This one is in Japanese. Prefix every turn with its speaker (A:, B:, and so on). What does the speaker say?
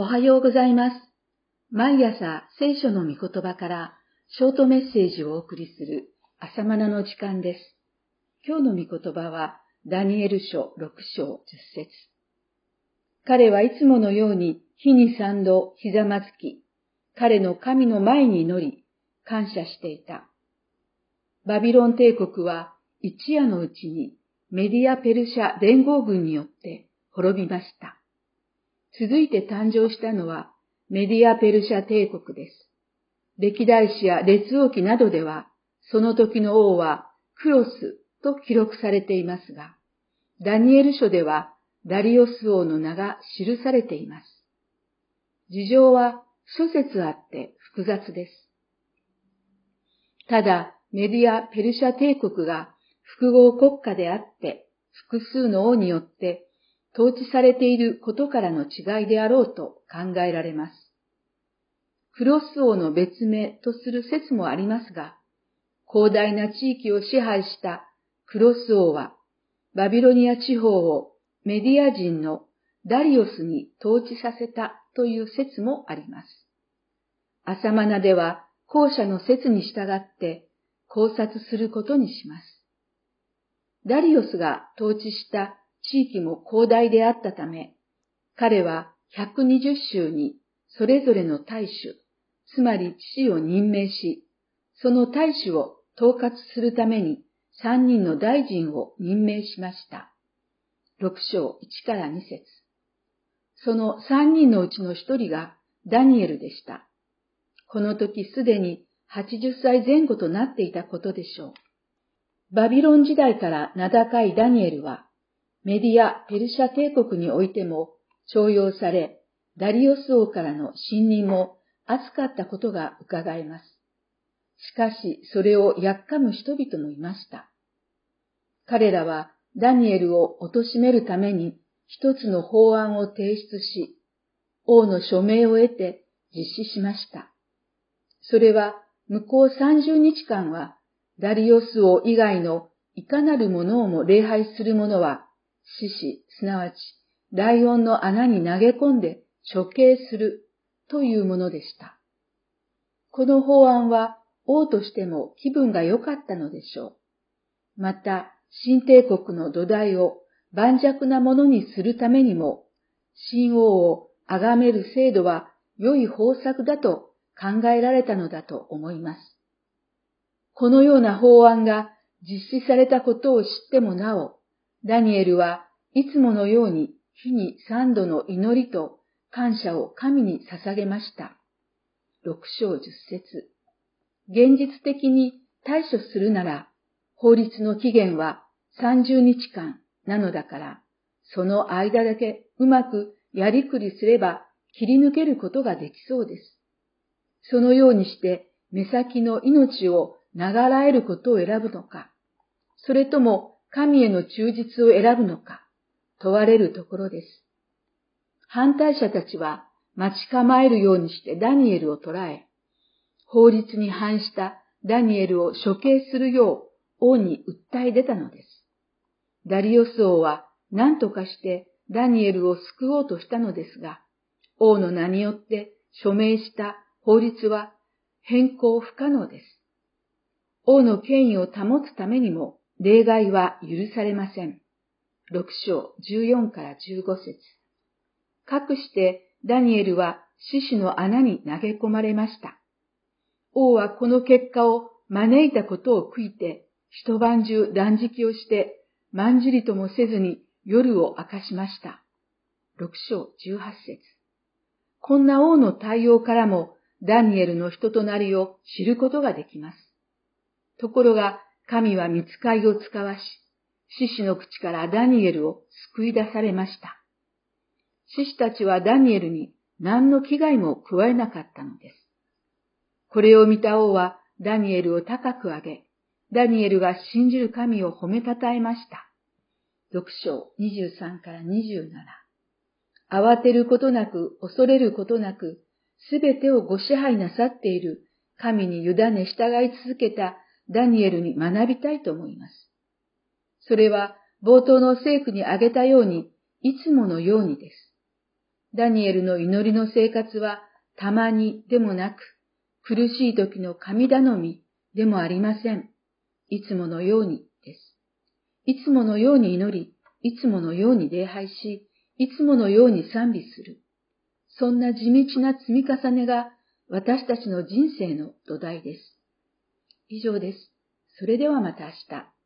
A: おはようございます。毎朝聖書の御言葉からショートメッセージをお送りする朝マナの時間です。今日の御言葉はダニエル書6章10節彼はいつものように日に三度ひざまずき、彼の神の前に祈り、感謝していた。バビロン帝国は一夜のうちにメディア・ペルシャ連合軍によって滅びました。続いて誕生したのはメディア・ペルシャ帝国です。歴代史や列王記などでは、その時の王はクロスと記録されていますが、ダニエル書ではダリオス王の名が記されています。事情は諸説あって複雑です。ただ、メディア・ペルシャ帝国が複合国家であって、複数の王によって統治されていることからの違いであろうと考えられます。クロス王の別名とする説もありますが、広大な地域を支配したクロス王は、バビロニア地方をメディア人のダリオスに統治させたという説もあります。アサマナでは後者の説に従って考察することにします。ダリオスが統治した地域も広大であったため、彼は120州にそれぞれの大主、つまり父を任命し、その大主を統括するために三人の大臣を任命しました。六章一から二節その三人のうちの一人がダニエルでした。この時すでに80歳前後となっていたことでしょう。バビロン時代から名高いダニエルは、メディア・ペルシャ帝国においても徴用され、ダリオス王からの信任も厚かったことが伺えます。しかし、それをやっかむ人々もいました。彼らはダニエルを貶めるために一つの法案を提出し、王の署名を得て実施しました。それは向こう30日間はダリオス王以外のいかなるものをも礼拝する者は獅子、すなわち、ライオンの穴に投げ込んで処刑するというものでした。この法案は王としても気分が良かったのでしょう。また、新帝国の土台を盤石なものにするためにも、新王を崇める制度は良い方策だと考えられたのだと思います。このような法案が実施されたことを知ってもなお、ダニエルはいつものように日に三度の祈りと感謝を神に捧げました。六章十節現実的に対処するなら、法律の期限は三十日間なのだから、その間だけうまくやりくりすれば切り抜けることができそうです。そのようにして目先の命を流らえることを選ぶのか、それとも神への忠実を選ぶのか問われるところです。反対者たちは待ち構えるようにしてダニエルを捕らえ、法律に反したダニエルを処刑するよう王に訴え出たのです。ダリオス王は何とかしてダニエルを救おうとしたのですが、王の名によって署名した法律は変更不可能です。王の権威を保つためにも例外は許されません。六章14から15節かくしてダニエルは獅子の穴に投げ込まれました。王はこの結果を招いたことを悔いて、一晩中断食をして、まんじりともせずに夜を明かしました。六章十八節こんな王の対応からもダニエルの人となりを知ることができます。ところが神は見つかりを使わし、獅子の口からダニエルを救い出されました。獅子たちはダニエルに何の危害も加えなかったのです。これを見た王はダニエルを高く上げ、ダニエルが信じる神を褒めたたえました。6章23から27。慌てることなく、恐れることなく、すべてをご支配なさっている神に委ね従い続けたダニエルに学びたいと思います。それは冒頭の聖句に挙げたように、いつものようにです。ダニエルの祈りの生活はたまにでもなく、苦しい時の神頼みでもありません。いつものようにです。いつものように祈り、いつものように礼拝し、いつものように賛美する。そんな地道な積み重ねが私たちの人生の土台です。以上です。それではまた明日。